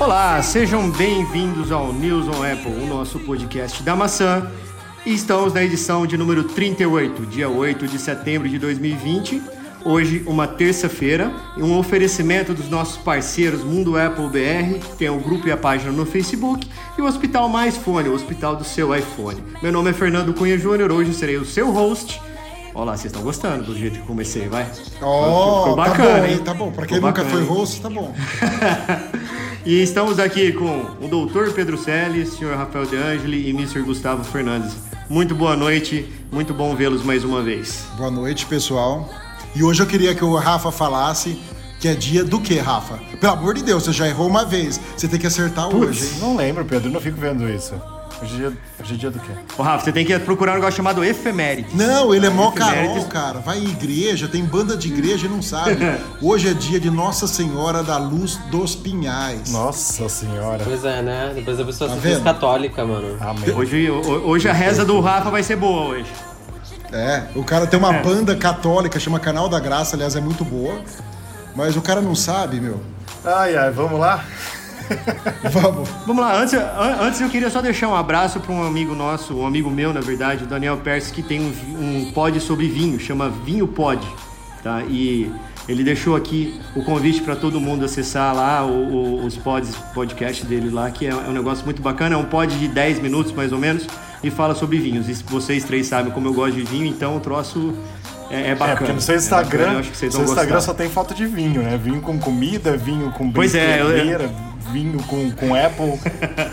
Olá, sejam bem-vindos ao News on Apple, o nosso podcast da maçã. E estamos na edição de número 38, dia 8 de setembro de 2020. Hoje, uma terça-feira, um oferecimento dos nossos parceiros Mundo Apple BR, que tem o grupo e a página no Facebook, e o Hospital Mais Fone, o hospital do seu iPhone. Meu nome é Fernando Cunha Júnior, hoje serei o seu host. Olha lá, vocês estão gostando do jeito que comecei, vai? Oh, Ficou bacana, tá bom, hein? Tá bom, pra quem Ficou nunca bacana, foi host, tá bom. e estamos aqui com o doutor Pedro Selle, senhor Rafael De Angeli e Mr. Gustavo Fernandes. Muito boa noite, muito bom vê-los mais uma vez. Boa noite, pessoal. E hoje eu queria que o Rafa falasse que é dia do que, Rafa? Pelo amor de Deus, você já errou uma vez. Você tem que acertar Puts, hoje. Hein? Não lembro, Pedro. Não fico vendo isso. Hoje é dia, hoje é dia do quê? Ô, Rafa, você tem que procurar um negócio chamado efeméride. Não, ele é mó carol, cara. Vai em igreja, tem banda de igreja e não sabe. Hoje é dia de Nossa Senhora da Luz dos Pinhais. Nossa Senhora. Pois é, né? Depois a pessoa tá se fez católica, mano. Amém. Hoje, hoje a reza do Rafa vai ser boa hoje. É, o cara tem uma é. banda católica, chama Canal da Graça, aliás, é muito boa. Mas o cara não sabe, meu. Ai, ai, vamos lá? vamos. Vamos lá, antes, antes eu queria só deixar um abraço para um amigo nosso, um amigo meu, na verdade, o Daniel Percy, que tem um, um pod sobre vinho, chama Vinho Pod, tá? E ele deixou aqui o convite para todo mundo acessar lá o, o, os pods, podcast dele lá, que é, é um negócio muito bacana, é um pod de 10 minutos mais ou menos e fala sobre vinhos. E vocês três sabem como eu gosto de vinho, então o troço é, é bacana. É, porque no seu Instagram, é bacana, seu Instagram só tem foto de vinho, né? Vinho com comida, vinho com pois é, eu... vinho com, com Apple.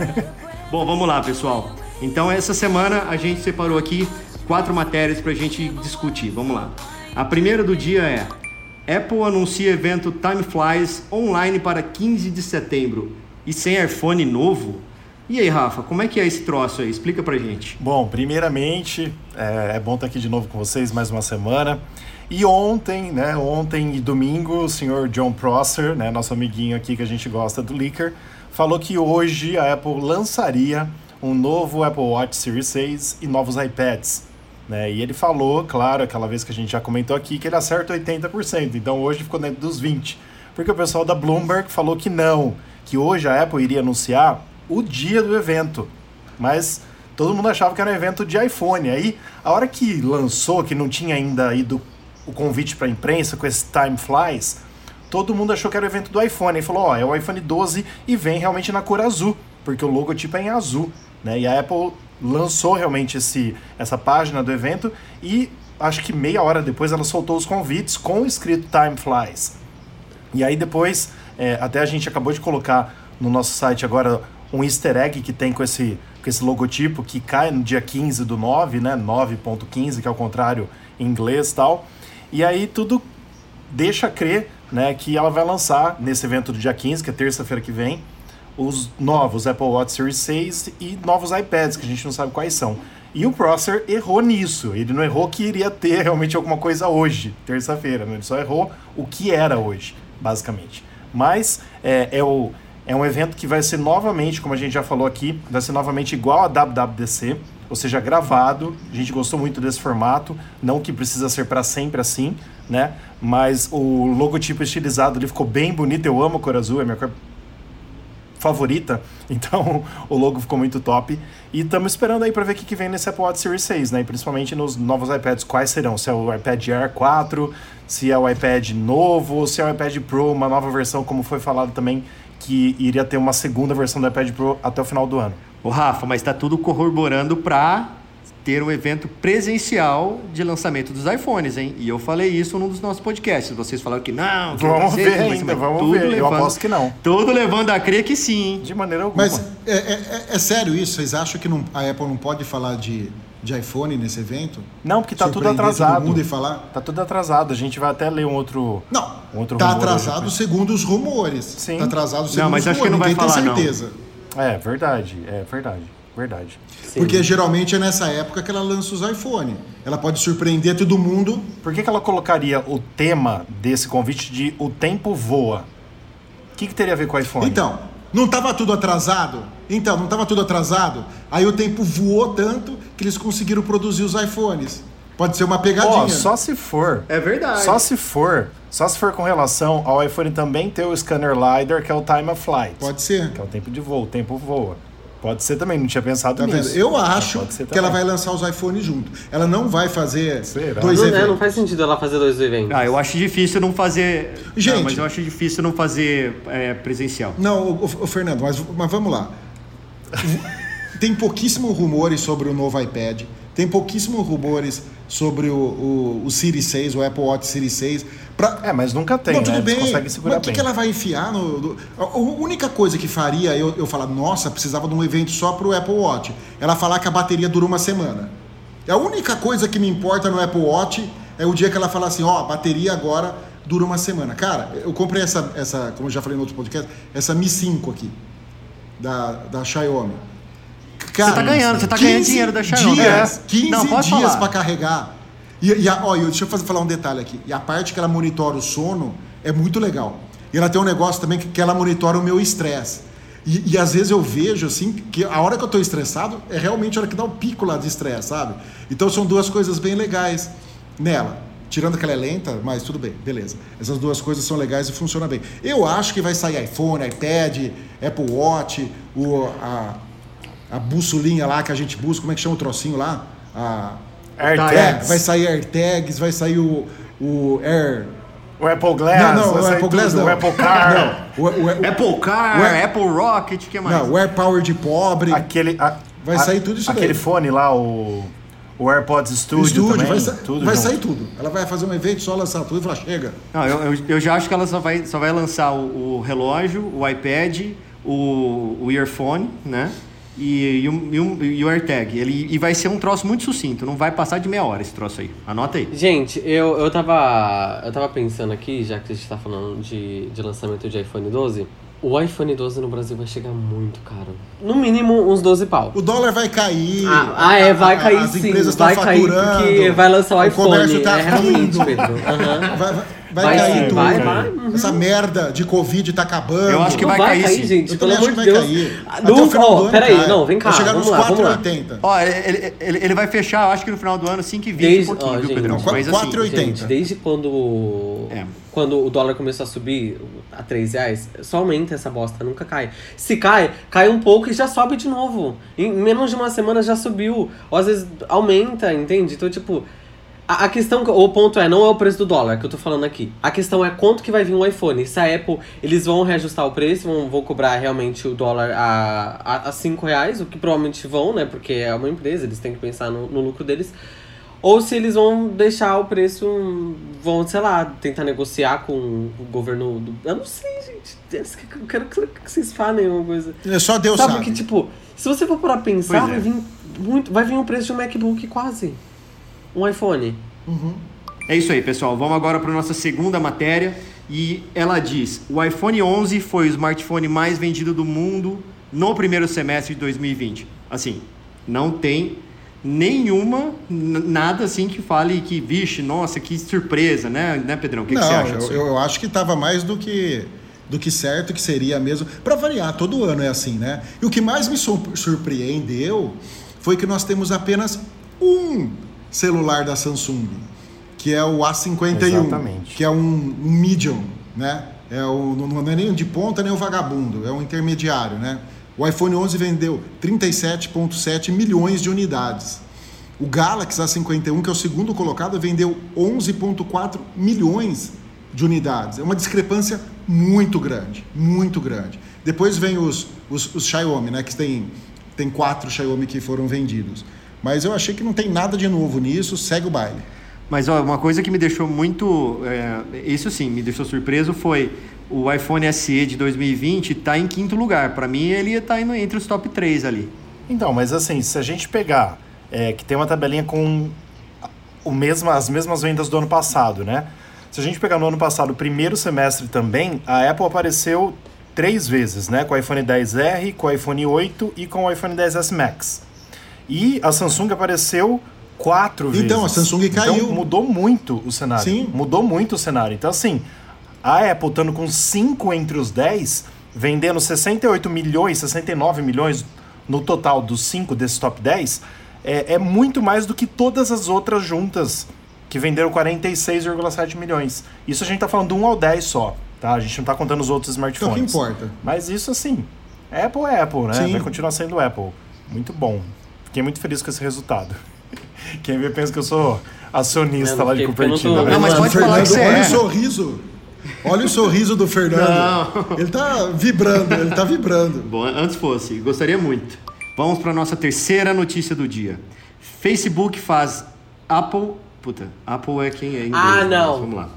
Bom, vamos lá, pessoal. Então, essa semana a gente separou aqui quatro matérias para a gente discutir. Vamos lá. A primeira do dia é Apple anuncia evento Time Flies online para 15 de setembro. E sem iPhone novo? E aí, Rafa, como é que é esse troço aí? Explica pra gente. Bom, primeiramente, é, é bom estar aqui de novo com vocês mais uma semana. E ontem, né, ontem e domingo, o senhor John Prosser, né, nosso amiguinho aqui que a gente gosta do Liquor, falou que hoje a Apple lançaria um novo Apple Watch Series 6 e novos iPads. Né? E ele falou, claro, aquela vez que a gente já comentou aqui, que ele acerta 80%, então hoje ficou dentro dos 20%. Porque o pessoal da Bloomberg falou que não, que hoje a Apple iria anunciar o dia do evento. Mas todo mundo achava que era um evento de iPhone. Aí, a hora que lançou, que não tinha ainda ido o convite para a imprensa com esse Time Flies, todo mundo achou que era o evento do iPhone. E falou: Ó, oh, é o iPhone 12 e vem realmente na cor azul, porque o logotipo é em azul. Né? E a Apple lançou realmente esse, essa página do evento e acho que meia hora depois ela soltou os convites com o escrito Time Flies. E aí depois, é, até a gente acabou de colocar no nosso site agora um easter egg que tem com esse, com esse logotipo que cai no dia 15 do 9, né? 9.15, que é o contrário em inglês e tal. E aí tudo deixa crer né, que ela vai lançar nesse evento do dia 15, que é terça-feira que vem, os novos Apple Watch Series 6 e novos iPads, que a gente não sabe quais são. E o Prosser errou nisso. Ele não errou que iria ter realmente alguma coisa hoje, terça-feira. Né? Ele só errou o que era hoje, basicamente. Mas é, é o é um evento que vai ser novamente, como a gente já falou aqui, vai ser novamente igual a WWDC, ou seja, gravado. A gente gostou muito desse formato, não que precisa ser para sempre assim, né? Mas o logotipo estilizado ele ficou bem bonito. Eu amo a cor azul, é minha cor favorita. Então o logo ficou muito top. E estamos esperando aí para ver o que vem nesse Apple Watch Series 6, né? E principalmente nos novos iPads, quais serão? Se é o iPad Air 4, se é o iPad novo, se é o iPad Pro, uma nova versão, como foi falado também que iria ter uma segunda versão do iPad Pro até o final do ano. O Rafa, mas está tudo corroborando para ter um evento presencial de lançamento dos iPhones, hein? E eu falei isso num dos nossos podcasts. Vocês falaram que não, que vamos ser, ver ainda, vamos tudo ver. Levando, eu aposto que não. Tudo levando a crer que sim. De maneira alguma. Mas é, é, é, é sério isso? Vocês acham que não, a Apple não pode falar de de iPhone nesse evento? Não, porque tá tudo atrasado. Todo mundo e falar? Tá tudo atrasado. A gente vai até ler um outro. Não. Um outro tá atrasado segundo os rumores. Sim. Tá atrasado segundo não, mas os acho rumores. Que não vai Ninguém falar, tem certeza. Não. É verdade, é verdade. Verdade. Sim. Porque geralmente é nessa época que ela lança os iPhone. Ela pode surpreender todo mundo. Por que, que ela colocaria o tema desse convite de O Tempo Voa? O que, que teria a ver com o iPhone? Então, não estava tudo atrasado? Então, não estava tudo atrasado? Aí o tempo voou tanto que eles conseguiram produzir os iPhones. Pode ser uma pegadinha. Ó, só se for. É verdade. Só se for. Só se for com relação ao iPhone também ter o scanner LiDAR, que é o time of flight. Pode ser. Que é o tempo de voo, o tempo voa. Pode ser também, não tinha pensado Tá nisso. vendo? Eu acho que ela vai lançar os iPhones junto. Ela não vai fazer Será? dois Não, é, eventos. não faz sentido ela fazer dois eventos. Ah, eu acho difícil não fazer. Gente. Não, mas eu acho difícil não fazer é, presencial. Não, o, o- o Fernando, mas, mas vamos lá. Tem pouquíssimos rumores sobre o novo iPad. Tem pouquíssimos rumores sobre o, o, o Series 6, o Apple Watch Series 6. Pra... É, mas nunca tem, não, né? tudo Eles bem. conseguem segurar mas o que, ela vai enfiar no. no- A única coisa que faria eu, eu falar, nossa, precisava de um evento só pro Apple Watch. Ela falar que a bateria dura uma semana. É a única coisa que me importa no Apple Watch é o dia que ela falar assim, ó, a bateria agora dura uma semana. Cara, eu comprei essa, essa como eu já falei no outro podcast, essa Mi 5 aqui, da, da Xiaomi. Cara, Você tá ganhando, você tá ganhando dinheiro da Xiaomi. Dias, É. 15 Não, dias falar. para carregar. E, e a, ó, deixa eu fazer, falar um detalhe aqui. E a parte que ela monitora o sono é muito legal. E ela tem um negócio também que, que ela monitora o meu estresse. E, e às vezes eu vejo assim que a hora que eu tô estressado é realmente a hora que dá o pico lá de estresse, sabe? Então são duas coisas bem legais nela. Tirando que ela é lenta, mas tudo bem, beleza. Essas duas coisas são legais e funcionam bem. Eu acho que vai sair iPhone, iPad, Apple Watch, o, a, a bussolinha lá que a gente busca, como é que chama o trocinho lá? A, AirTags. é, vai sair AirTags, vai sair o, o Air. O Apple Glass, não, não, o Apple Glass tudo, não. o Apple Car, Não, o, o, o, Apple Car, Ué. Apple Rocket, o que mais? não, o Air Power de pobre. aquele... a- Vai a- sair tudo isso Aquele daí. fone lá, o, o AirPods o Studio, estúdio, também. vai, sa- tudo vai sair tudo. Ela vai fazer um evento só lançar tudo e falar, chega. Não, eu, eu, eu já acho que ela só vai, só vai lançar o, o relógio, o iPad, o, o earphone, né? E, e, um- e, um- e o AirTag. Ele, e vai ser um troço muito sucinto, não vai passar de meia hora esse troço aí. Anota aí. Gente, eu, eu tava. Eu tava pensando aqui, já que a gente tá falando de, de lançamento de iPhone 12, o iPhone 12 no Brasil vai chegar muito caro. No mínimo uns 12 pau. O dólar vai cair. Ah, ah, é, vai a- cair as sim. empresas Vai cair porque vai lançar o iPhone. comércio tá é. Pedro. Aham. Vai, vai, vai Vai cair sim, tudo. vai, vai. Uhum. Essa merda de Covid tá acabando. Eu acho que Não vai vai, cair, cair, sim. gente, Eu pelo amor acho de que vai Deus. cair. Até Não, o final do ó, ano peraí, não, vem cá. Vai chegar vamos nos lá, vamos lá. 4,80. Ó, ele, ele, ele vai fechar, eu acho que no final do ano, 5,20 Desde- um pouquinho, ó, viu, gente, Pedrão? não, Mas assim, 4,80. Gente, desde quando, É. quando o dólar começou a subir a 3 reais, só aumenta essa bosta, nunca cai. Se cai, cai um pouco e já sobe de novo. Em menos de uma semana já subiu. Ou às vezes aumenta, entende? Então, tipo, a, a questão, o ponto é, não é o preço do dólar que eu tô falando aqui. A questão é quanto que vai vir um iPhone. Se a Apple, eles vão reajustar o preço, vão, vão cobrar realmente o dólar a, a, a 5 reais, o que provavelmente vão, né? Porque é uma empresa, eles têm que pensar no, no lucro deles. Ou se eles vão deixar o preço, vão, sei lá, tentar negociar com o governo do. Eu não sei, gente. Eu quero que vocês falem alguma coisa. É Só Deus sabe, sabe. que, tipo, se você for para pensar, é. vai vir muito. Vai vir o preço de um MacBook quase. Um iPhone. É isso aí, pessoal. Vamos agora para nossa segunda matéria. E ela diz: o iPhone 11 foi o smartphone mais vendido do mundo no primeiro semestre de 2020. Assim, não tem nenhuma, nada assim que fale que, vixe, nossa, que surpresa, né, né Pedrão? O que, que você Não, acha eu, disso? eu acho que tava mais do que do que certo que seria mesmo. Para variar, todo ano é assim, né? E o que mais me sur- surpreendeu foi que nós temos apenas um celular da Samsung, que é o A51, Exatamente. que é um, um medium, né? É o, não é nem o de ponta nem o vagabundo, é um intermediário, né? O iPhone 11 vendeu 37,7 milhões de unidades. O Galaxy A51, que é o segundo colocado, vendeu 11,4 milhões de unidades. É uma discrepância muito grande, muito grande. Depois vem os, os, os Xiaomi, né? Que tem, tem quatro Xiaomi que foram vendidos. Mas eu achei que não tem nada de novo nisso, segue o baile. Mas ó, uma coisa que me deixou muito. é, isso sim, me deixou surpreso foi o iPhone SE de 2020 tá em quinto lugar. Para mim, ele tá indo entre os top 3 ali. Então, mas assim, se a gente pegar, é, que tem uma tabelinha com o mesmo, as mesmas vendas do ano passado, né? Se a gente pegar no ano passado, o primeiro semestre também, a Apple apareceu três vezes, né? Com o iPhone 10R, com o iPhone 8 e com o iPhone 10S Max. E a Samsung apareceu quatro vezes. Então, a Samsung caiu. Então, mudou muito o cenário. Sim. Mudou muito o cenário. Então, assim, a Apple estando com 5 entre os 10, vendendo 68 milhões, 69 milhões no total dos 5 desses top 10, é, é muito mais do que todas as outras juntas que venderam 46,7 milhões. Isso a gente tá falando do 1 ao 10 só, tá? A gente não tá contando os outros smartphones. Então, que importa. Mas isso assim, Apple é Apple, né? Sim. Vai continuar sendo Apple. Muito bom. Fiquei muito feliz com esse resultado. Quem vê pensa que eu sou acionista Eu lá de não tô- Cupertino. né? Não, mas pode falar que Fernando, você olha é. o sorriso. Olha o sorriso do Fernando. Ele tá vibrando, ele tá vibrando. Bom, antes fosse, gostaria muito. Vamos para nossa terceira notícia do dia. Facebook faz Apple. Puta, Apple é quem é em inglês, Ah, mas não. Vamos lá.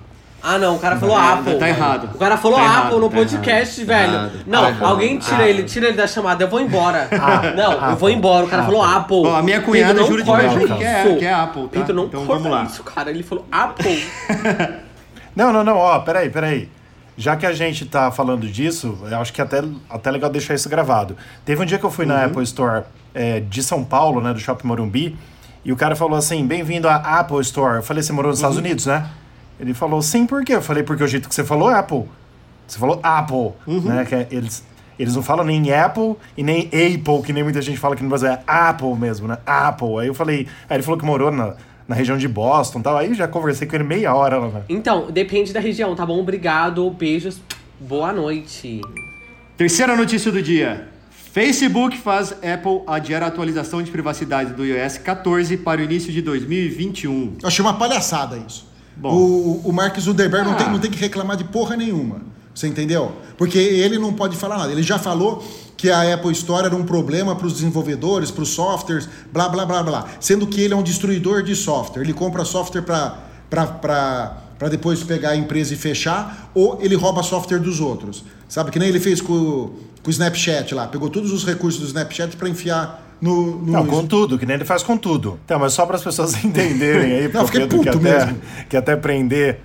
Ah, não, o cara falou Tá- Apple. tá velho. errado. O cara falou Tá Apple errado, no tá podcast, errado, velho. tá errado, não, tá alguém tira Ah. ele, tira ele da chamada. Eu vou embora. Ah, não, eu Apple. vou embora. O cara falou Apple. Ó, a minha cunhada não jura de verdade que é- que é Apple, tá? Pinto, não Então vamos lá. isso, cara. Ele falou Apple. Não, não, não, ó, peraí, peraí. Já que a gente tá falando disso, eu acho que é até, até legal deixar isso gravado. Teve um dia que eu fui Uhum. na Apple Store é, de São Paulo, né, do Shopping Morumbi, e o cara falou assim, bem-vindo à Apple Store. Eu falei, você morou nos Estados Uhum. Unidos, né? Ele falou, sim, por quê? Eu falei, porque o jeito que você falou é Apple. Você falou Apple, Uhum. né? Que é- eles, eles não falam nem Apple e nem Apple, que nem muita gente fala aqui no Brasil. É Apple mesmo, né? Apple. Aí eu falei... Aí ele falou que morou na, na região de Boston e tal. Aí eu já conversei com ele meia hora lá, né? Então, depende da região, tá bom? Obrigado, beijos, boa noite. Terceira notícia do dia. Facebook faz Apple adiar a atualização de privacidade do iOS 14 para o início de 2021. Eu achei uma palhaçada isso. Bom. O, o Mark Zuckerberg não, Ah. tem, não tem que reclamar de porra nenhuma. Você entendeu? Porque ele não pode falar nada. Ele já falou que a Apple Store era um problema para os desenvolvedores, para os softwares, blá, blá, blá, blá. Sendo que ele é um destruidor de software. Ele compra software para depois pegar a empresa e fechar, ou ele rouba software dos outros. Sabe? Que nem ele fez com, o- com o Snapchat lá. Pegou todos os recursos do Snapchat para enfiar no... no Não, com tudo, que nem ele faz com tudo. Então, mas só para as pessoas entenderem aí, Não, porque fiquei o Pedro que puto até, mesmo. que até prender,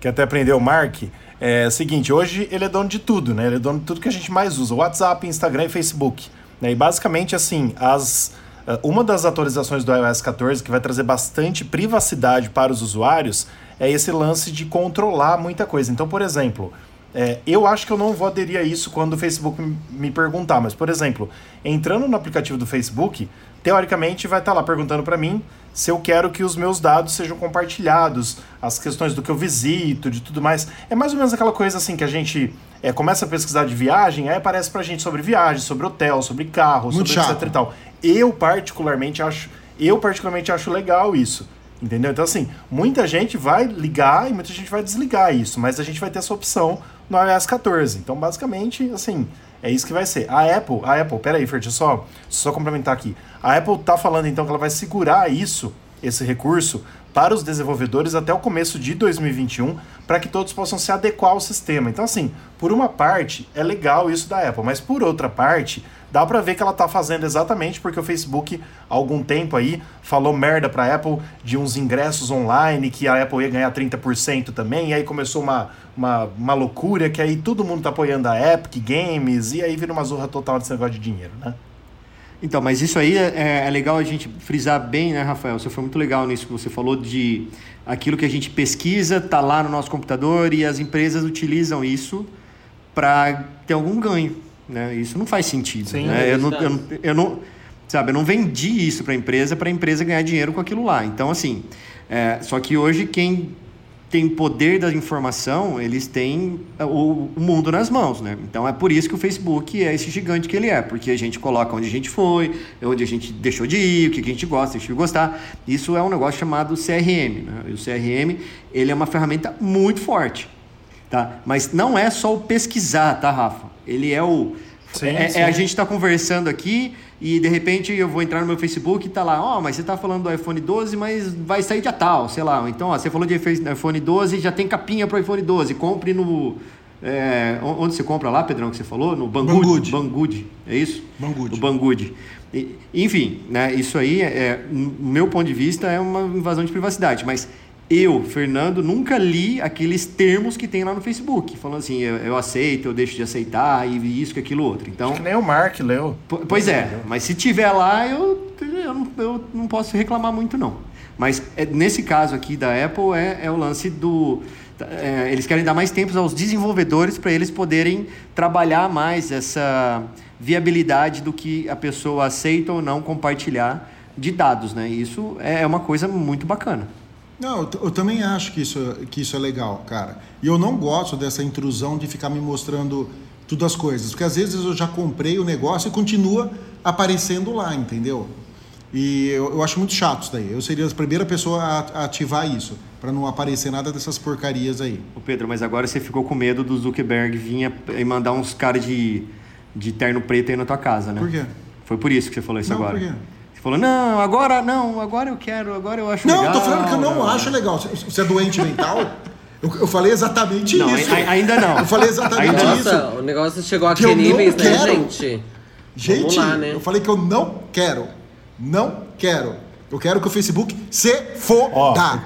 que até prender o Mark, é o seguinte, hoje ele é dono de tudo, né? Ele é dono de tudo que a gente mais usa, WhatsApp, Instagram e Facebook. Né? E basicamente, assim, as, eh, uma das atualizações do iOS 14 que vai trazer bastante privacidade para os usuários é esse lance de controlar muita coisa. Então, por exemplo, é, eu acho que eu não vou aderir a isso quando o Facebook me perguntar, mas, por exemplo, entrando no aplicativo do Facebook, teoricamente vai estar lá perguntando para mim se eu quero que os meus dados sejam compartilhados, as questões do que eu visito, de tudo mais. É mais ou menos aquela coisa assim que a gente é, começa a pesquisar de viagem, aí aparece pra gente sobre viagem, sobre hotel, sobre carro, Muito sobre chato. etc e tal. Eu particularmente acho, eu particularmente acho legal isso. Entendeu? Então, assim, muita gente vai ligar e muita gente vai desligar isso, mas a gente vai ter essa opção no iOS 14. Então, basicamente, assim, é isso que vai ser. A Apple, a Apple, peraí, eu só, só complementar aqui. A Apple tá falando, então, que ela vai segurar isso, esse recurso, para os desenvolvedores até o começo de 2021, para que todos possam se adequar ao sistema. Então, assim, por uma parte, é legal isso da Apple, mas por outra parte, dá pra ver que ela tá fazendo exatamente porque o Facebook, há algum tempo aí, falou merda pra Apple de uns ingressos online, que a Apple ia ganhar 30% também, e aí começou uma, uma, uma loucura, que aí todo mundo tá apoiando a Epic Games, e aí vira uma zorra total desse negócio de dinheiro, né? Então, mas isso aí é, é legal a gente frisar bem, né, Rafael? Você foi muito legal nisso que você falou de aquilo que a gente pesquisa, tá lá no nosso computador e as empresas utilizam isso para ter algum ganho, né? Isso não faz sentido, Sim, né? é eu, não, eu, não, eu não- sabe, eu não vendi isso para a empresa para a empresa ganhar dinheiro com aquilo lá. Então, assim, é, só que hoje quem tem poder da informação, eles têm o, o mundo nas mãos, né? Então é por isso que o Facebook é esse gigante que ele é, porque a gente coloca onde a gente foi, onde a gente deixou de ir, o que a gente gosta, deixou de gostar. Isso é um negócio chamado CRM, né? E o CRM, ele é uma ferramenta muito forte, tá? Mas não é só o pesquisar, tá, Rafa? Ele é o Sim, é, sim. é a gente está conversando aqui e de repente eu vou entrar no meu Facebook e tá lá, ó, mas você tá falando do iPhone 12, mas vai sair dia tal, sei lá. Então, ó, você falou de iPhone 12, já tem capinha para iPhone 12. Compre no. é, onde você compra lá, Pedrão, que você falou? No Banggood. Banggood. É isso? Banggood. No Banggood. E- Enfim, né, isso aí, é, é, no meu ponto de vista, é uma invasão de privacidade. Mas eu, Fernando, nunca li aqueles termos que tem lá no Facebook, falando assim, eu, eu aceito, eu deixo de aceitar, e isso, que aquilo, outro. Então, Que nem o Mark leu. Po- Pois é, mas se tiver lá, eu, eu, não, eu não posso reclamar muito, não. Mas é, nesse caso aqui da Apple, é, é o lance do. é, eles querem dar mais tempo aos desenvolvedores para eles poderem trabalhar mais essa viabilidade do que a pessoa aceita ou não compartilhar de dados, né? E isso é uma coisa muito bacana. Não, eu, eu, também acho que isso, que isso é legal, cara. E eu não gosto dessa intrusão de ficar me mostrando tudo as coisas, porque às vezes eu já comprei o negócio e continua aparecendo lá, entendeu? E eu, eu acho muito chato isso daí. Eu seria a primeira pessoa a, a ativar isso, para não aparecer nada dessas porcarias aí. Ô Pedro, mas agora você ficou com medo do Zuckerberg vir e mandar uns caras de, de terno preto aí na tua casa, né? Por quê? Foi por isso que você falou isso não, agora. Por quê? Você falou, não, agora não, agora eu quero, agora eu acho não, legal. Não, tô falando que eu não, não. acho legal. Você é doente mental? Eu, eu, falei exatamente não, isso. Ainda não. Eu falei exatamente ainda isso. Nossa, o negócio chegou a que, que níveis, né, quero. gente? Gente, lá, né? eu falei que eu não quero. Não quero. Eu quero que o Facebook se foda. Ó,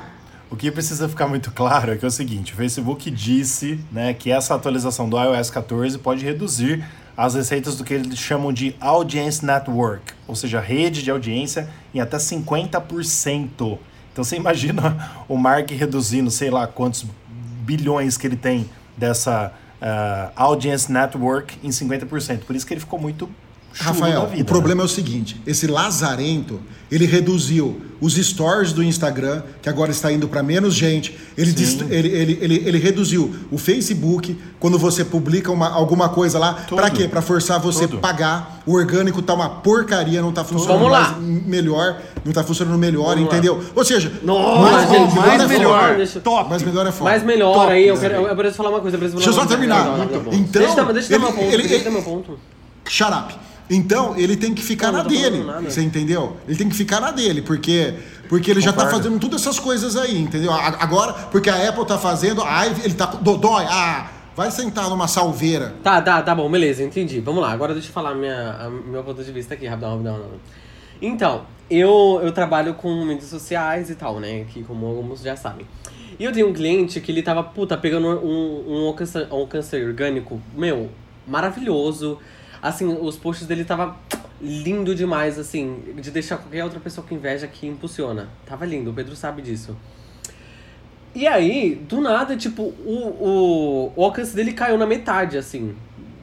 o que precisa ficar muito claro é que é o seguinte: o Facebook disse né, que essa atualização do iOS 14 pode reduzir as receitas do que eles chamam de Audience Network, ou seja, rede de audiência em até 50%. Então você imagina o Mark reduzindo, sei lá quantos bilhões que ele tem dessa uh, Audience Network em 50%. Por isso que ele ficou muito Rafael, vida, o problema né? é o seguinte: esse lazarento ele reduziu os stories do Instagram, que agora está indo para menos gente. Ele, dist, ele, ele, ele, ele, reduziu o Facebook quando você publica uma, alguma coisa lá. Para quê? Para forçar você Tudo. pagar. O orgânico tá uma porcaria, não tá funcionando mais, melhor, não tá funcionando melhor, Vamos entendeu? Lá. Ou seja, Nossa, mais, gente, mais, mais melhor, deixa... top. Mais melhor é foda. Mais melhor top, aí, eu, quero, eu, eu preciso falar uma coisa. Deixa eu só terminar. Não, não, então, deixa, eu dar meu ponto. Ele, deixa eu dar meu ponto. Shut up. Então, ele tem que ficar Não, na dele. Você entendeu? Ele tem que ficar na dele, porque porque ele já tá Concordo. fazendo todas essas coisas aí, entendeu? A- Agora, porque a Apple tá fazendo, ai, ele tá dodói, ah, vai sentar numa salveira. Tá, tá, tá bom, beleza, entendi. Vamos lá, agora deixa eu falar minha, a, meu ponto de vista aqui, rapidão, rapidão. rapidão. Então, eu, eu trabalho com mídias sociais e tal, né? Que como alguns já sabem. E eu tenho um cliente que ele tava, puta, pegando um, um, alcance, um alcance orgânico, meu, maravilhoso. Assim, os posts dele tava lindo demais, assim, de deixar qualquer outra pessoa com inveja que impulsiona. Tava lindo, o Pedro sabe disso. E aí, do nada, tipo, o, o, o alcance dele caiu na metade, assim.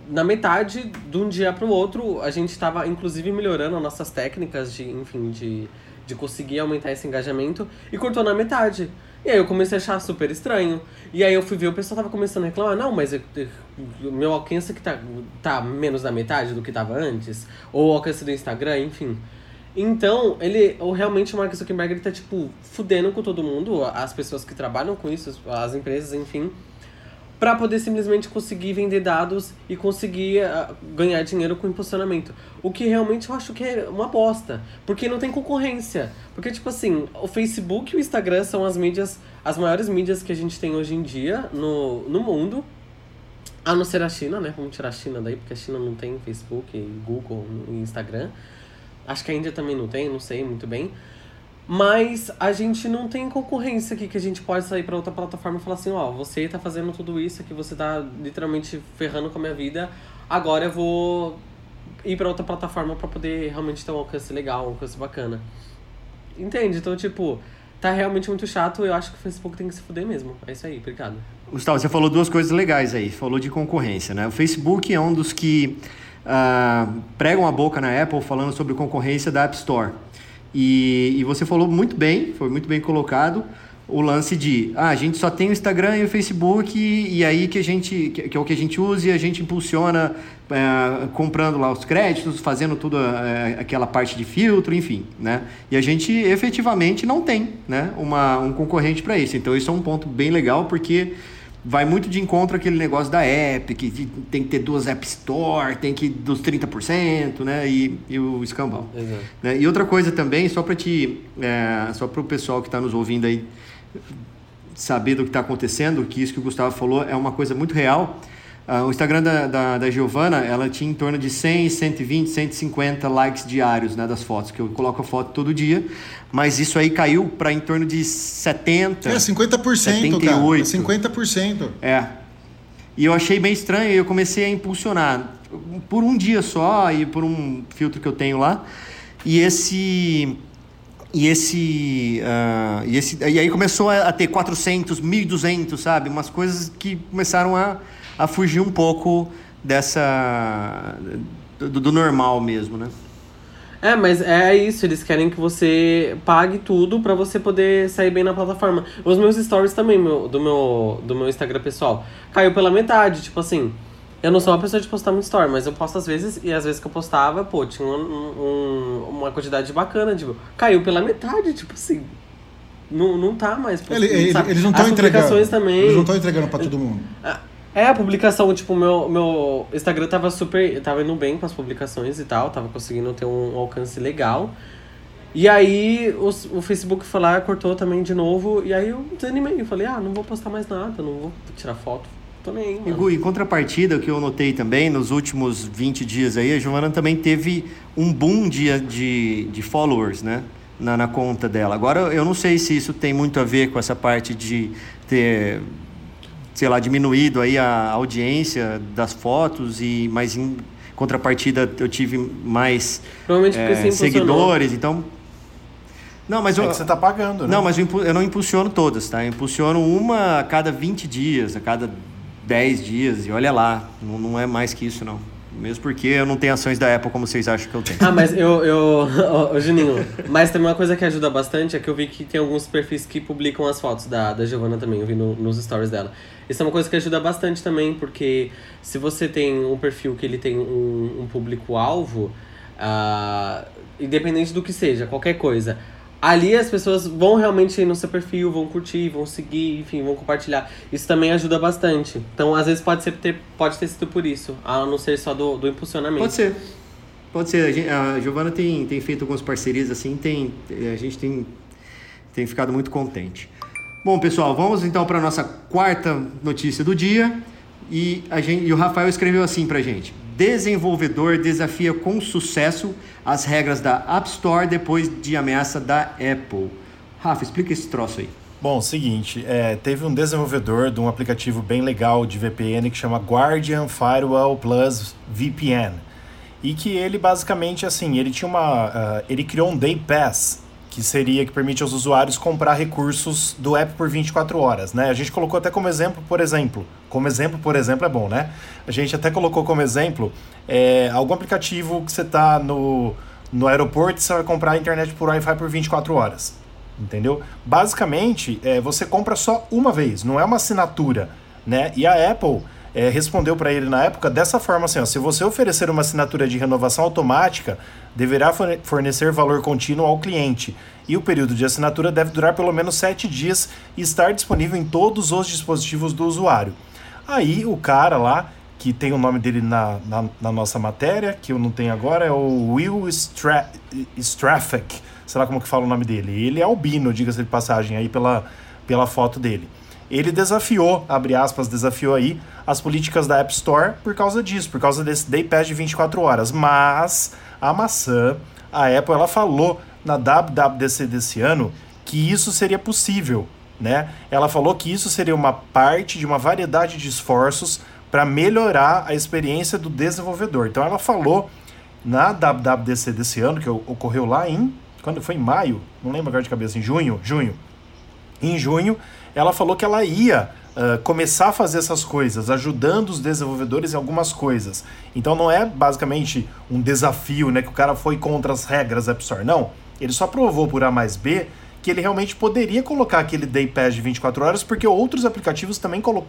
Na metade, de um dia pro outro, a gente tava, inclusive, melhorando as nossas técnicas de, enfim, de, de conseguir aumentar esse engajamento. E cortou na metade. E aí eu comecei a achar super estranho. E aí eu fui ver, o pessoal tava começando a reclamar, não, mas o meu alcance que tá, tá menos da metade do que tava antes. Ou o alcance do Instagram, enfim. Então, ele, ou realmente o Mark Zuckerberg, ele tá, tipo, fudendo com todo mundo, as pessoas que trabalham com isso, as empresas, enfim, pra poder simplesmente conseguir vender dados e conseguir ah, ganhar dinheiro com impulsionamento. O que realmente eu acho que é uma bosta, porque não tem concorrência. Porque, tipo assim, o Facebook e o Instagram são as mídias, as maiores mídias que a gente tem hoje em dia no, no mundo. A não ser a China, né? Vamos tirar a China daí, porque a China não tem Facebook, Google e Instagram. Acho que a Índia também não tem, não sei muito bem. Mas a gente não tem concorrência aqui que a gente pode sair para outra plataforma e falar assim, ó, você tá fazendo tudo isso aqui, você tá literalmente ferrando com a minha vida. Agora eu vou ir para outra plataforma para poder realmente ter um alcance legal, um alcance bacana. Entende? Então, tipo, tá realmente muito chato. Eu acho que o Facebook tem que se fuder mesmo. É isso aí, obrigado. Gustavo, você falou duas coisas legais aí. Falou de concorrência, né? O Facebook é um dos que ah, pregam a boca na Apple falando sobre concorrência da App Store. E, e você falou muito bem, foi muito bem colocado, o lance de ah, a gente só tem o Instagram e o Facebook e, aí que a gente que, é o que a gente usa e a gente impulsiona eh, comprando lá os créditos, fazendo tudo eh, aquela parte de filtro, enfim, né? E a gente efetivamente não tem, né, uma, um concorrente para isso. Então isso é um ponto bem legal porque vai muito de encontro aquele negócio da app, que tem que ter duas App Store, tem que dos 30%, né? E, e o escambau. Né? E outra coisa também, só para te, é, só para o pessoal que está nos ouvindo aí saber do que está acontecendo, que isso que o Gustavo falou é uma coisa muito real. Ah, o Instagram da, da, da Giovana, ela tinha em torno de 100, 120, 150 likes diários né, das fotos, que eu coloco a foto todo dia, mas isso aí caiu para em torno de 70. É 50%, 78. cara. É 50%. É. E eu achei bem estranho e eu comecei a impulsionar por um dia só e por um filtro que eu tenho lá. E esse e esse, ah, e esse e aí começou a a ter 400, 1200, sabe? Umas coisas que começaram a, a fugir um pouco dessa do, do normal mesmo, né? É, mas é isso, eles querem que você pague tudo pra você poder sair bem na plataforma. Os meus stories também, meu, do, meu, do meu Instagram pessoal, caiu pela metade, tipo assim. Eu não sou uma pessoa de postar muito story, mas eu posto às vezes, e às vezes que eu postava, pô, tinha um, um, uma quantidade bacana, tipo, caiu pela metade, tipo assim. Não, não tá mais postando, ele, ele, Eles não estão entregando. Também, eles não estão entregando pra todo mundo. É, a publicação, tipo, meu, meu Instagram tava super. Tava indo bem com as publicações e tal, tava conseguindo ter um alcance legal. E aí o, o Facebook foi lá, cortou também de novo, e aí eu desanimei. Eu falei, ah, não vou postar mais nada, não vou tirar foto. Tô nem aí, mano. E, em contrapartida, o que eu notei também, nos últimos 20 dias aí, a Giovana também teve um boom de, de, de followers, né? Na, na conta dela. Agora, eu não sei se isso tem muito a ver com essa parte de ter sei lá, diminuído aí a audiência das fotos e mas em contrapartida eu tive mais é, seguidores, então não, mas é eu, você está pagando, né? Não, mas eu, eu, não impulsiono todas, tá? Eu impulsiono uma a cada 20 dias, a cada 10 dias, e olha lá, não, não é mais que isso, não. Mesmo porque eu não tenho ações da Apple como vocês acham que eu tenho. Ah, mas eu. eu oh, Juninho, mas também uma coisa que ajuda bastante é que eu vi que tem alguns perfis que publicam as fotos da, da Giovana também, eu vi no, nos stories dela. Isso é uma coisa que ajuda bastante também, porque se você tem um perfil que ele tem um, um público-alvo, uh, independente do que seja, qualquer coisa, ali as pessoas vão realmente ir no seu perfil, vão curtir, vão seguir, enfim, vão compartilhar. Isso também ajuda bastante. Então, às vezes, pode, ser ter, pode ter sido por isso, a não ser só do, do impulsionamento. Pode ser. Pode ser. A, a Giovana tem, tem feito algumas parcerias assim, tem, a gente tem, tem ficado muito contente. Bom, pessoal, vamos então para a nossa quarta notícia do dia. E, a gente, e o Rafael escreveu assim para a gente: Desenvolvedor desafia com sucesso as regras da App Store depois de ameaça da Apple. Rafa, explica esse troço aí. Bom, seguinte, é, teve um desenvolvedor de um aplicativo bem legal de VPN que chama Guardian Firewall Plus VPN. E que ele basicamente, assim, ele tinha uma. Uh, ele criou um Day Pass que seria que permite aos usuários comprar recursos do app por 24 horas, né? A gente colocou até como exemplo, por exemplo, como exemplo, por exemplo, é bom, né? A gente até colocou como exemplo é, algum aplicativo que você está no, no aeroporto e você vai comprar a internet por Wi-Fi por 24 horas, entendeu? Basicamente, é, você compra só uma vez, não é uma assinatura, né? E a Apple é, respondeu para ele na época dessa forma assim: ó, se você oferecer uma assinatura de renovação automática, deverá fornecer valor contínuo ao cliente. E o período de assinatura deve durar pelo menos sete dias e estar disponível em todos os dispositivos do usuário. Aí o cara lá, que tem o nome dele na, na, na nossa matéria, que eu não tenho agora, é o Will Stra Straffic, sei lá como que fala o nome dele. Ele é albino, diga-se de passagem, aí pela, pela foto dele ele desafiou, abre aspas, desafiou aí as políticas da App Store por causa disso, por causa desse Day Pass de 24 horas. Mas a maçã, a Apple, ela falou na WWDC desse ano que isso seria possível, né? Ela falou que isso seria uma parte de uma variedade de esforços para melhorar a experiência do desenvolvedor. Então ela falou na WWDC desse ano, que ocorreu lá em quando foi em maio, não lembro agora de cabeça, em junho, junho. Em junho, ela falou que ela ia uh, começar a fazer essas coisas, ajudando os desenvolvedores em algumas coisas. Então não é basicamente um desafio, né, que o cara foi contra as regras da App Store. Não, ele só provou por A mais B que ele realmente poderia colocar aquele Day Pass de 24 horas, porque outros aplicativos também colo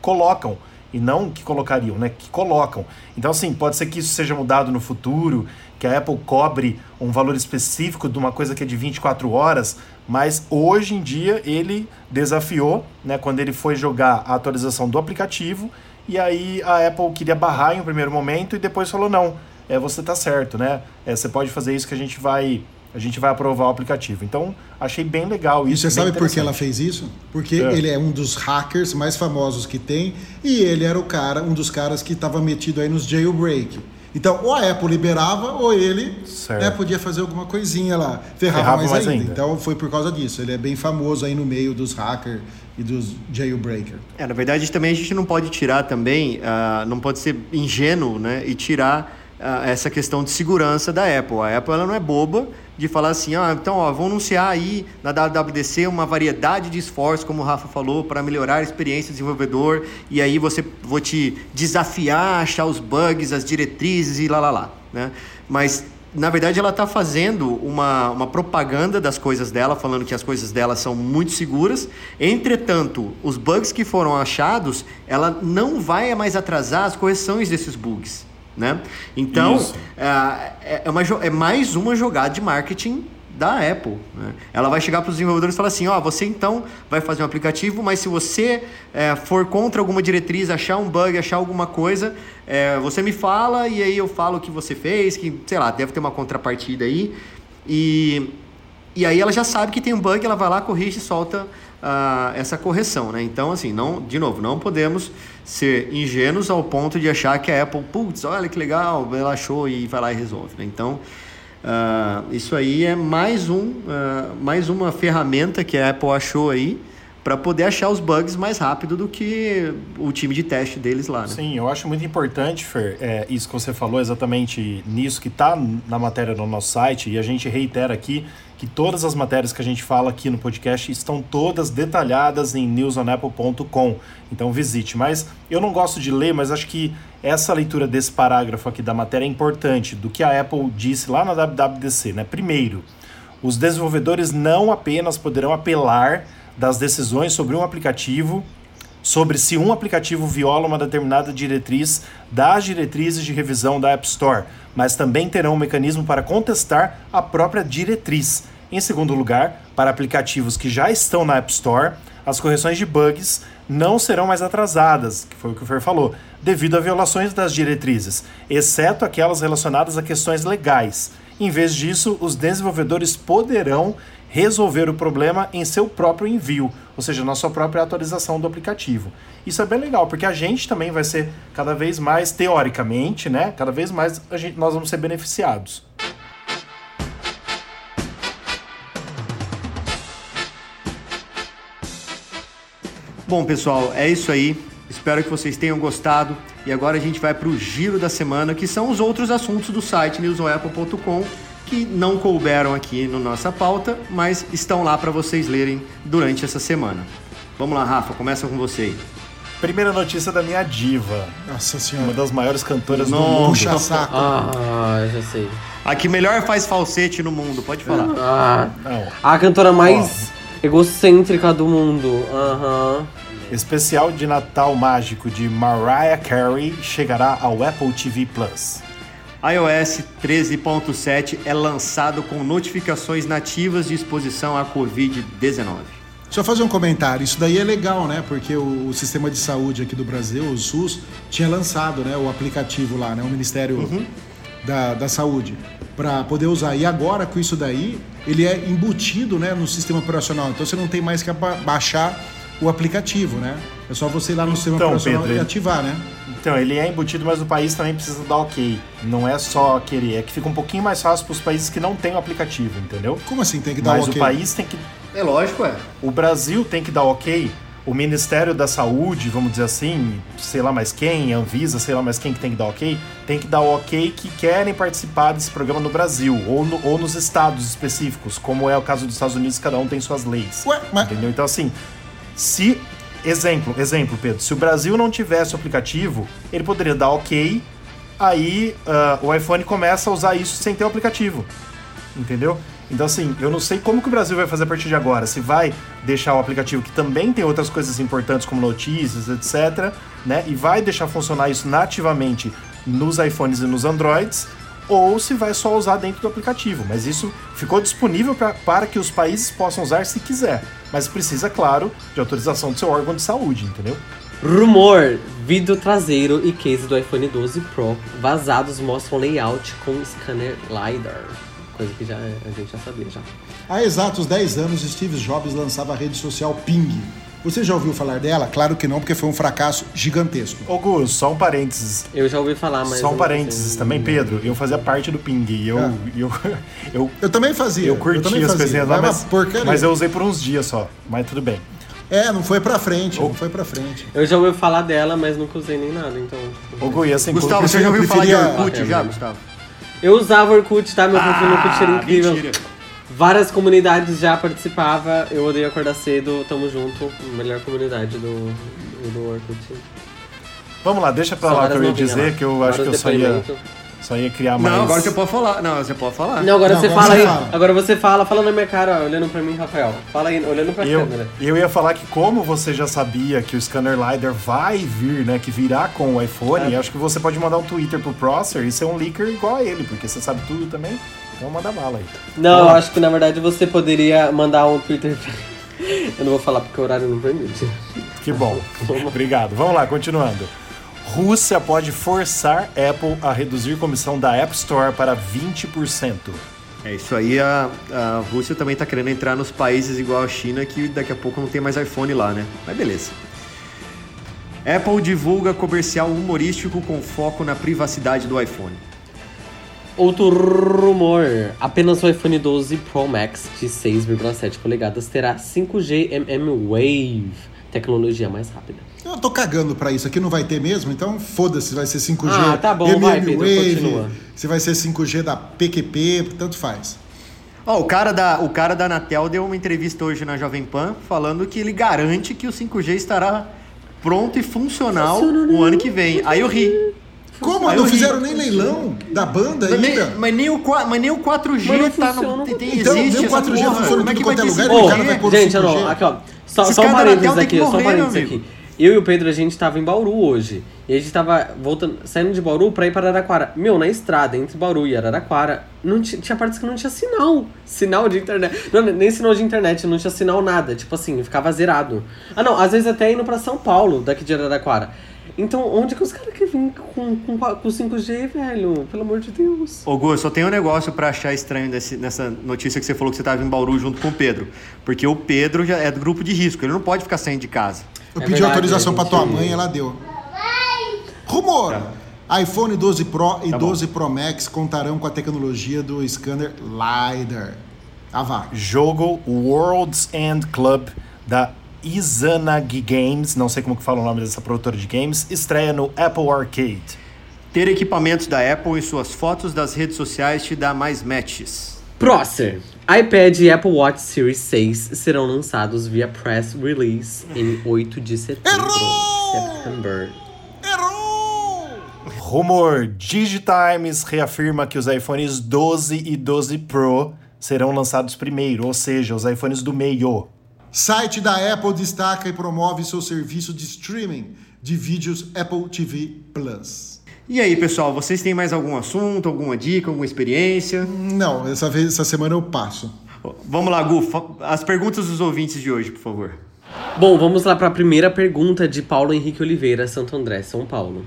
colocam e não que colocariam, né? Que colocam. Então, assim, pode ser que isso seja mudado no futuro, que a Apple cobre um valor específico de uma coisa que é de 24 horas, mas hoje em dia ele desafiou, né, quando ele foi jogar a atualização do aplicativo, e aí a Apple queria barrar em um primeiro momento e depois falou não, é você tá certo, né? É, você pode fazer isso que a gente vai a gente vai aprovar o aplicativo. Então, achei bem legal isso. E você sabe por que ela fez isso? Porque é. ele é um dos hackers mais famosos que tem e ele era o cara, um dos caras que estava metido aí nos jailbreak. Então, ou a Apple liberava, ou ele né, podia fazer alguma coisinha lá. Ferrava, Ferrava mais, mais ainda. ainda. Então, foi por causa disso. Ele é bem famoso aí no meio dos hackers e dos jailbreaker. É, na verdade, também a gente não pode tirar também, uh, não pode ser ingênuo, né? E tirar uh, essa questão de segurança da Apple. A Apple ela não é boba de falar assim, ah, então ó, vão anunciar aí na WWDC uma variedade de esforços, como o Rafa falou, para melhorar a experiência do desenvolvedor, e aí você vou te desafiar achar os bugs, as diretrizes e lá lá lá, né? Mas na verdade, ela está fazendo uma, uma propaganda das coisas dela, falando que as coisas dela são muito seguras. Entretanto, os bugs que foram achados, ela não vai mais atrasar as correções desses bugs. Né? Então, é, é, uma, é mais uma jogada de marketing da Apple. Né? Ela vai chegar para os desenvolvedores e falar assim: ó, você então vai fazer um aplicativo, mas se você é, for contra alguma diretriz, achar um bug, achar alguma coisa, é, você me fala e aí eu falo o que você fez, que sei lá, deve ter uma contrapartida aí. E, e aí ela já sabe que tem um bug, ela vai lá, corrige e solta uh, essa correção. Né? Então, assim, não, de novo, não podemos ser ingênuos ao ponto de achar que a Apple, putz, olha que legal, ela achou e vai lá e resolve. Né? Então. Uh, isso aí é mais, um, uh, mais uma ferramenta que a Apple achou aí para poder achar os bugs mais rápido do que o time de teste deles lá. Né? Sim, eu acho muito importante, Fer, é, isso que você falou exatamente nisso que está na matéria no nosso site e a gente reitera aqui que todas as matérias que a gente fala aqui no podcast estão todas detalhadas em newsonapple.com. Então visite. Mas eu não gosto de ler, mas acho que essa leitura desse parágrafo aqui da matéria é importante, do que a Apple disse lá na WWDC. Né? Primeiro, os desenvolvedores não apenas poderão apelar das decisões sobre um aplicativo, sobre se um aplicativo viola uma determinada diretriz das diretrizes de revisão da App Store, mas também terão um mecanismo para contestar a própria diretriz. Em segundo lugar, para aplicativos que já estão na App Store, as correções de bugs não serão mais atrasadas, que foi o que o Fer falou, devido a violações das diretrizes, exceto aquelas relacionadas a questões legais. Em vez disso, os desenvolvedores poderão resolver o problema em seu próprio envio, ou seja, na sua própria atualização do aplicativo. Isso é bem legal, porque a gente também vai ser cada vez mais, teoricamente, né? Cada vez mais a gente, nós vamos ser beneficiados. Bom, pessoal, é isso aí. Espero que vocês tenham gostado. E agora a gente vai para o giro da semana, que são os outros assuntos do site newsonapple.com que não couberam aqui na no nossa pauta, mas estão lá para vocês lerem durante essa semana. Vamos lá, Rafa, começa com você aí. Primeira notícia da minha diva. Nossa senhora. Uma das maiores cantoras Nossa. do mundo. Puxa saco. Ah, já sei. A que melhor faz falsete no mundo, pode falar. Ah, Não. a cantora mais oh. egocêntrica do mundo. Aham. Uhum. Especial de Natal Mágico de Mariah Carey chegará ao Apple TV Plus iOS 13.7 é lançado com notificações nativas de exposição à Covid-19. Deixa eu fazer um comentário. Isso daí é legal, né? Porque o, o, sistema de saúde aqui do Brasil, o SUS, tinha lançado né, o aplicativo lá, né? O Ministério uhum. da, da Saúde, para poder usar. E agora, com isso daí, ele é embutido né, no sistema operacional. Então você não tem mais que baixar o aplicativo, né? É só você ir lá no sistema então, operacional Pedro, e ativar, né? Então, ele é embutido, mas o país também precisa dar ok. Não é só querer, é que fica um pouquinho mais fácil para os países que não têm o aplicativo, entendeu? Como assim tem que dar mas ok? Mas o país tem que. É lógico, é. O Brasil tem que dar ok. O Ministério da Saúde, vamos dizer assim, sei lá mais quem, Anvisa, sei lá mais quem que tem que dar ok, tem que dar o ok que querem participar desse programa no Brasil, ou, no, ou nos estados específicos, como é o caso dos Estados Unidos, cada um tem suas leis. Ué, mas... Entendeu? Então, assim, se Exemplo, exemplo, Pedro. Se o Brasil não tivesse o aplicativo, ele poderia dar OK, aí uh, o iPhone começa a usar isso sem ter o aplicativo. Entendeu? Então, assim, eu não sei como que o Brasil vai fazer a partir de agora. Se vai deixar o aplicativo que também tem outras coisas importantes, como notícias, etc., né? E vai deixar funcionar isso nativamente nos iPhones e nos Androids, ou se vai só usar dentro do aplicativo. Mas isso ficou disponível pra, para que os países possam usar se quiser. Mas precisa, claro, de autorização do seu órgão de saúde, entendeu? Rumor: vidro traseiro e case do iPhone 12 Pro vazados mostram layout com scanner LiDAR. Coisa que já, a gente já sabia já. Há exatos 10 anos, Steve Jobs lançava a rede social Ping você já ouviu falar dela? Claro que não, porque foi um fracasso gigantesco. Ô Gus, só um parênteses. Eu já ouvi falar, mas. Só um parênteses sei. também, Pedro. Eu fazia parte do Ping. E eu, é. eu, eu, eu, também fazia. Eu curti eu as coisinhas lá, mas, mas eu usei por uns dias só. Mas tudo bem. É, não foi pra frente, não foi pra frente. Eu já ouvi falar dela, mas nunca usei nem nada, então. Ô Gui, assim, Gustavo, você já ouviu falar de Orkut já, Gustavo? Eu usava Orkut, tá? Meu perfil no Orkut era incrível. Mentira. Várias comunidades já participava. Eu odeio acordar cedo, tamo junto. Melhor comunidade do, do Orkut. Vamos lá, deixa pra Só lá que eu ia dizer, lá. que eu acho que eu só ia, Só ia criar mais. Não, agora você pode falar. Não, você pode falar. Não, agora Não, você agora fala você aí. fala. Agora você fala, fala na minha cara, olhando pra mim, Rafael. Fala aí, olhando pra Eu, câmera. eu ia falar que como você já sabia que o Scanner LiDAR vai vir, né, que virá com o iPhone, É. acho que você pode mandar um Twitter pro Prosser e ser um leaker igual a ele, porque você sabe tudo também. Então manda bala aí. Não, eu acho que na verdade você poderia mandar um Twitter. Eu não vou falar porque o horário não permite. Que bom. Obrigado. Vamos lá, continuando. Rússia pode forçar Apple a reduzir comissão da App Store para 20%. É isso aí, a, a Rússia também tá querendo entrar nos países igual a China, que daqui a pouco não tem mais iPhone lá, né? Mas beleza. Apple divulga comercial humorístico com foco na privacidade do iPhone. Outro rumor: apenas o iPhone 12 Pro Max de 6,7 polegadas terá 5G MM Wave, tecnologia mais rápida. Eu tô cagando pra isso. Aqui não vai ter mesmo, então foda-se, vai ser 5G. Ah, tá bom, vai, Pedro, continua. se vai ser 5G da PQP, tanto faz. Ó, o cara da o cara da Anatel deu uma entrevista hoje na Jovem Pan falando que ele garante que o 5G estará pronto e funcional o ano que vem. Aí eu ri. Como? Aí não eu ri. fizeram nem leilão da banda Mas nem, ainda? mas nem o, mas nem o 4G Mas não tá funciona, no, tem, tem- Então, existe nem o essa 4G porra. funciona em Como é quanto é lugar, 5G? o cara vai pôr gente, 5G. não, aqui ó. Só, Esses só um parênteses Anatel tem aqui, que só um morrer, meu parênteses amigo. aqui. Eu e o Pedro, a gente tava em Bauru hoje. E a gente tava voltando, saindo de Bauru pra ir para Araraquara. Meu, na estrada, entre Bauru e Araraquara, não ti- tinha partes que não tinha sinal. Sinal de internet. Não, nem sinal de internet, não tinha sinal nada. Tipo assim, ficava zerado. Ah, não, às vezes até indo pra São Paulo, daqui de Araraquara. Então, onde que os caras querem vir com, com, com 5G, velho? Pelo amor de Deus. Ô, Gu, eu só tenho um negócio pra achar estranho desse- nessa notícia que você falou que você tava em Bauru junto com o Pedro. Porque o Pedro já é do grupo de risco, ele não pode ficar saindo de casa. Eu É pedi verdade, autorização a pra gente- tua mãe, ela deu. Rumor! iPhone 12 Pro e Tá bom. 12 Pro Max contarão com a tecnologia do scanner LiDAR. Ah, vá. Jogo World's End Club da Izanagi Games, não sei como que fala o nome dessa produtora de games, estreia no Apple Arcade. Ter equipamentos da Apple em suas fotos das redes sociais te dá mais matches. Prócer. iPad e Apple Watch Series 6 serão lançados via press release em 8 de setembro. Errou! September. Errou! Rumor: Digitimes reafirma que os iPhones 12 e 12 Pro serão lançados primeiro, ou seja, os iPhones do meio. Site da Apple destaca e promove seu serviço de streaming de vídeos Apple TV Plus. E aí, pessoal, vocês têm mais algum assunto, alguma dica, alguma experiência? Não, essa vez, essa semana eu passo. Vamos lá, Gu, as perguntas dos ouvintes de hoje, por favor. Bom, vamos lá para a primeira pergunta de Paulo Henrique Oliveira, Santo André, São Paulo.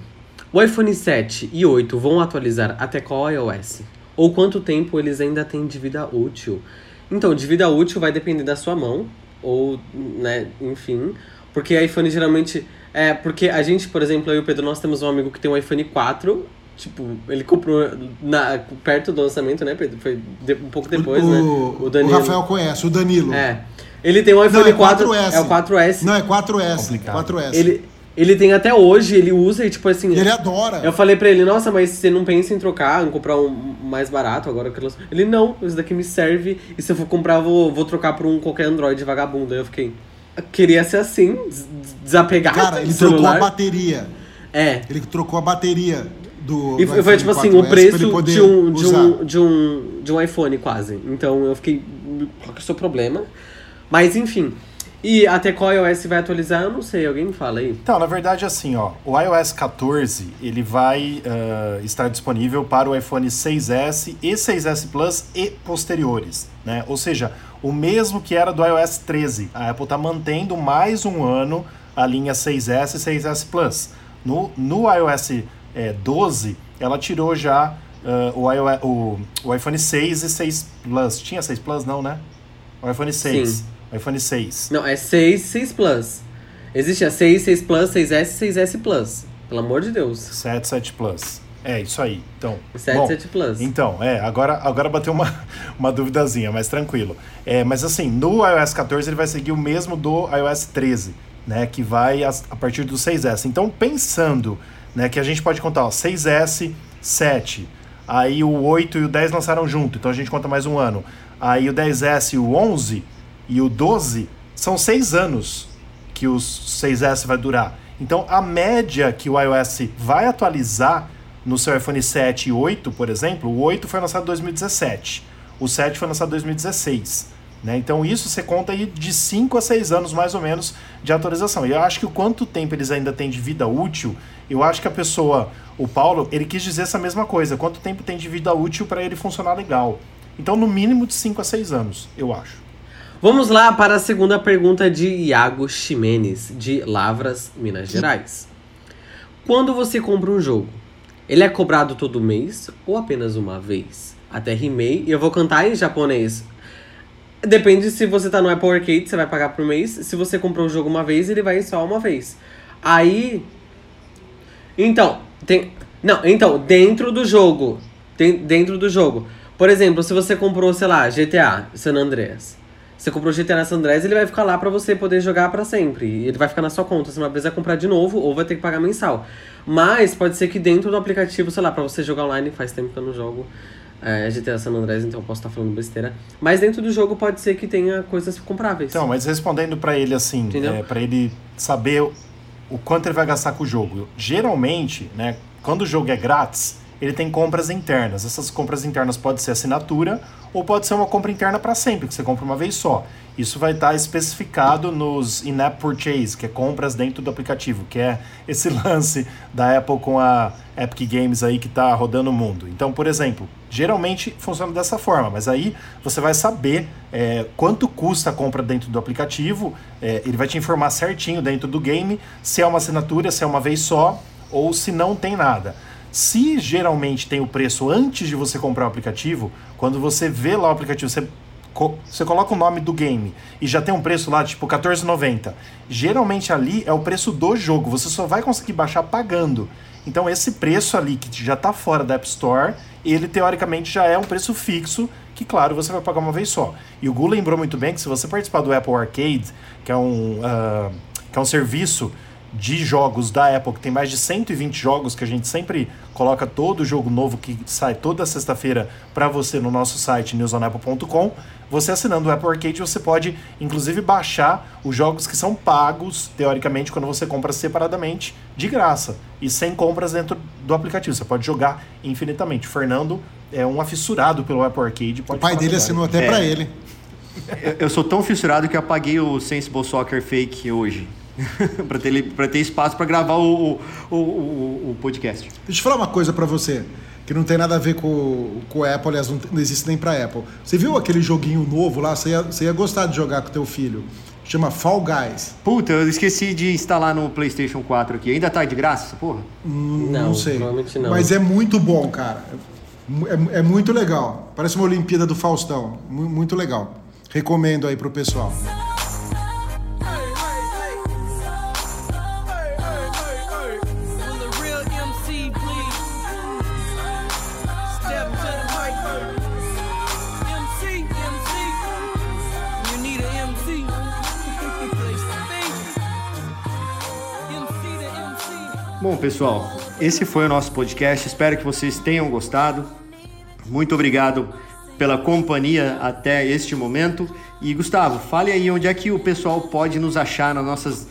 O iPhone 7 e 8 vão atualizar até qual iOS? Ou quanto tempo eles ainda têm de vida útil? Então, de vida útil vai depender da sua mão, ou, né, enfim. Porque iPhone geralmente. É, porque a gente, por exemplo, eu e o Pedro, nós temos um amigo que tem um iPhone 4. Tipo, ele comprou na, perto do lançamento, né, Pedro? Foi de- um pouco depois, o, né? o Rafael conhece, o Danilo. É. Ele tem um Não, iPhone é 4. 4S. É o 4S. Não, é 4S. Complicado. 4S. Ele, ele tem até hoje, ele usa e tipo assim. Ele adora. Eu falei pra ele, nossa, mas você não pensa em trocar, em comprar um mais barato agora que. Ele, não, isso daqui me serve e se eu for comprar, vou, vou trocar por um qualquer Android vagabundo. Aí eu fiquei. Queria ser assim, des- desapegar Cara, do ele trocou celular. a bateria. É. Ele trocou a bateria do. E do foi, tipo assim, 4S o preço de um, de, um, de, um, de um iPhone quase. Então eu fiquei. Qual que é o seu problema? Mas enfim. E até qual iOS vai atualizar, eu não sei, alguém me fala aí. Então, na verdade, assim, ó, o iOS 14 ele vai ah, estar disponível para o iPhone 6S e 6S Plus e posteriores, né? Ou seja, o mesmo que era do iOS 13. A Apple está mantendo mais um ano a linha 6S e 6S Plus. No, no iOS eh, 12, ela tirou já ah, o, iOS, o, o iPhone 6 e 6 Plus. Tinha 6 Plus, não, né? O iPhone 6. Sim. O iPhone 6. Não, é 6, 6 Plus. Existe a 6, 6 Plus, 6S, 6S Plus. Pelo amor de Deus. 7, 7 Plus. É, isso aí. Então, 7, bom, 7 Plus. Então, é, agora, agora bateu uma, uma duvidazinha, mas tranquilo. É, mas assim, no iOS 14 ele vai seguir o mesmo do iOS 13, né, que vai a, a partir do 6S. Então, pensando, né, que a gente pode contar, ó, 6S, 7, aí o 8 e o 10 lançaram junto, então a gente conta mais um ano. Aí o 10S e o 11 e o 12 são seis anos que os 6S vai durar. Então, a média que o iOS vai atualizar no seu iPhone 7 e 8, por exemplo, o 8 foi lançado em 2017, o 7 foi lançado em 2016. Né? Então isso você conta aí de 5 a 6 anos mais ou menos de atualização. E eu acho que o quanto tempo eles ainda têm de vida útil, eu acho que a pessoa, o Paulo, ele quis dizer essa mesma coisa. Quanto tempo tem de vida útil para ele funcionar legal. Então no mínimo de 5 a 6 anos, eu acho. Vamos lá para a segunda pergunta de Iago Ximenes, de Lavras, Minas Gerais. Quando você compra um jogo, ele é cobrado todo mês ou apenas uma vez? Até rimei e eu vou cantar em japonês Depende se você tá no Apple Arcade, você vai pagar por mês. Se você comprou o jogo uma vez, ele vai só uma vez. Aí. Então, tem. Não, então, dentro do jogo. Tem, dentro do jogo. Por exemplo, se você comprou, sei lá, GTA San Andreas. Você comprou GTA San Andreas, ele vai ficar lá para você poder jogar para sempre. Ele vai ficar na sua conta. Você uma vez vai comprar de novo ou vai ter que pagar mensal. Mas pode ser que dentro do aplicativo, sei lá, para você jogar online, faz tempo que eu não jogo é, GTA San Andreas, então eu posso estar falando besteira. Mas dentro do jogo pode ser que tenha coisas compráveis. Então, mas respondendo para ele assim, é, para ele saber o, o quanto ele vai gastar com o jogo. Geralmente, né, quando o jogo é grátis, ele tem compras internas. Essas compras internas pode ser assinatura ou pode ser uma compra interna para sempre, que você compra uma vez só. Isso vai estar especificado nos in-app purchase, que é compras dentro do aplicativo, que é esse lance da Apple com a Epic Games aí que está rodando o mundo. Então, por exemplo, geralmente funciona dessa forma, mas aí você vai saber é, quanto custa a compra dentro do aplicativo, é, ele vai te informar certinho dentro do game se é uma assinatura, se é uma vez só ou se não tem nada. Se geralmente tem o preço antes de você comprar o aplicativo, quando você vê lá o aplicativo, você você coloca o nome do game e já tem um preço lá, tipo 14,90. Geralmente ali é o preço do jogo, você só vai conseguir baixar pagando. Então esse preço ali que já está fora da App Store, ele teoricamente já é um preço fixo, que claro, você vai pagar uma vez só. E o Gu lembrou muito bem que se você participar do Apple Arcade, que é um, uh, que é um serviço de jogos da Apple, que tem mais de 120 jogos que a gente sempre coloca todo jogo novo que sai toda sexta-feira para você no nosso site newsonapple.com. Você assinando o Apple Arcade, você pode inclusive baixar os jogos que são pagos, teoricamente, quando você compra separadamente, de graça e sem compras dentro do aplicativo. Você pode jogar infinitamente. O Fernando é um afissurado pelo Apple Arcade. o pai dele assinou até é. para ele. Eu sou tão fissurado que eu apaguei o Sensible Soccer Fake hoje. para ter, ter espaço para gravar o, o, o, o, podcast. Deixa eu falar uma coisa para você, que não tem nada a ver com, com o Apple, aliás, não, não existe nem para Apple. Você viu aquele joguinho novo lá? Você ia, você ia gostar de jogar com teu filho. Chama Fall Guys. Puta, eu esqueci de instalar no PlayStation 4 aqui. Ainda tá de graça essa porra? Hum, não, não sei. Não. Mas é muito bom, cara. É, é, é muito legal. Parece uma Olimpíada do Faustão. Muito legal. Recomendo aí pro pessoal. Bom, pessoal, esse foi o nosso podcast. Espero que vocês tenham gostado. Muito obrigado pela companhia até este momento. E Gustavo, fale aí onde é que o pessoal pode nos achar nas nossas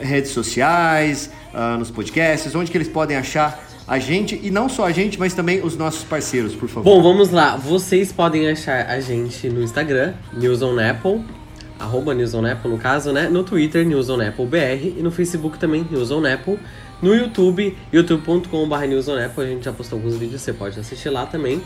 redes sociais, uh, nos podcasts, onde que eles podem achar a gente e não só a gente, mas também os nossos parceiros, por favor. Bom, vamos lá. Vocês podem achar a gente no Instagram, News on Apple, arroba News on Apple no caso, né? No Twitter, News on Apple BR e no Facebook também, News on Apple. No YouTube, youtube.com.br newsonapple, a gente já postou alguns vídeos, você pode assistir lá também.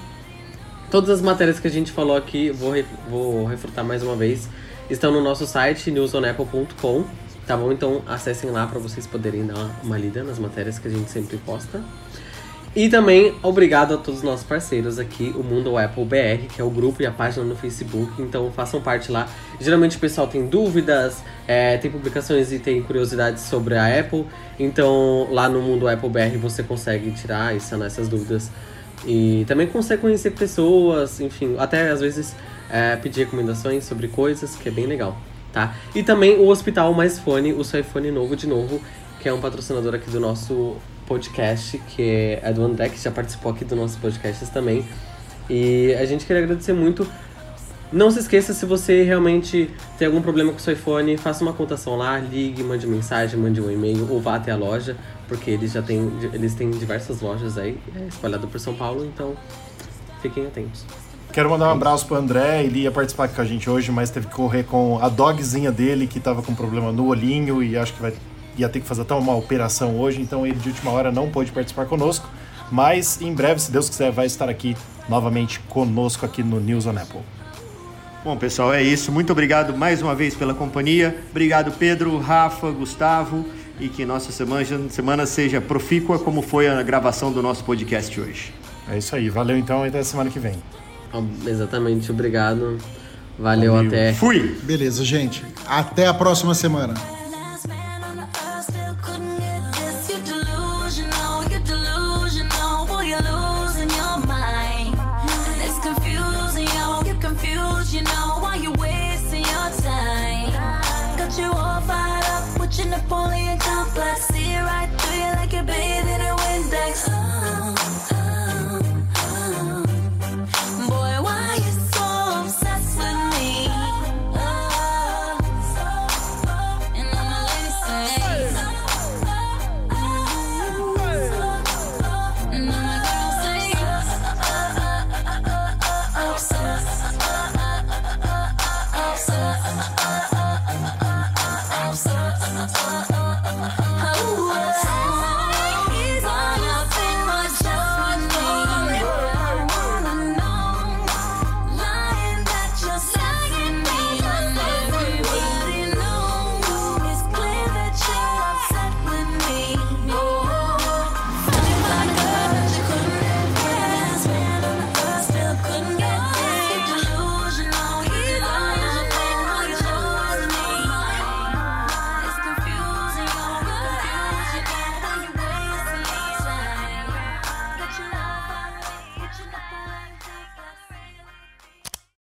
Todas as matérias que a gente falou aqui, vou, vou refutar mais uma vez, estão no nosso site, newsonapple.com, tá bom? Então acessem lá para vocês poderem dar uma, uma lida nas matérias que a gente sempre posta. E também obrigado a todos os nossos parceiros aqui, o Mundo Apple BR, que é o grupo e a página no Facebook. Então façam parte lá. Geralmente o pessoal tem dúvidas, é, tem publicações e tem curiosidades sobre a Apple. Então lá no Mundo Apple BR você consegue tirar e sanar essas dúvidas. E também consegue conhecer pessoas, enfim, até às vezes é, pedir recomendações sobre coisas, que é bem legal, tá? E também o Hospital Mais Fone, o seu iPhone novo de novo, que é um patrocinador aqui do nosso podcast, que é do André, que já participou aqui do nosso podcast também. E a gente queria agradecer muito. Não se esqueça, se você realmente tem algum problema com o seu iPhone, faça uma contação lá, ligue, mande mensagem, mande um e-mail ou vá até a loja, Porque eles já têm, eles têm diversas lojas aí, é, espalhado por São Paulo, então fiquem atentos. Quero mandar um abraço pro André, ele ia participar com a gente hoje, mas teve que correr com a dogzinha dele, que tava com problema no olhinho e acho que vai, ia ter que fazer até uma operação hoje, então ele de última hora não pôde participar conosco. Mas em breve, se Deus quiser, vai estar aqui novamente conosco aqui no News on Apple. Bom, pessoal, é isso. Muito obrigado mais uma vez pela companhia. Obrigado, Pedro, Rafa, Gustavo. E que nossa semana, semana seja profícua como foi a gravação do nosso podcast hoje. É isso aí. Valeu então e até semana que vem. Exatamente, obrigado. Valeu, Valeu. até. Fui! Beleza, gente. Até a próxima semana.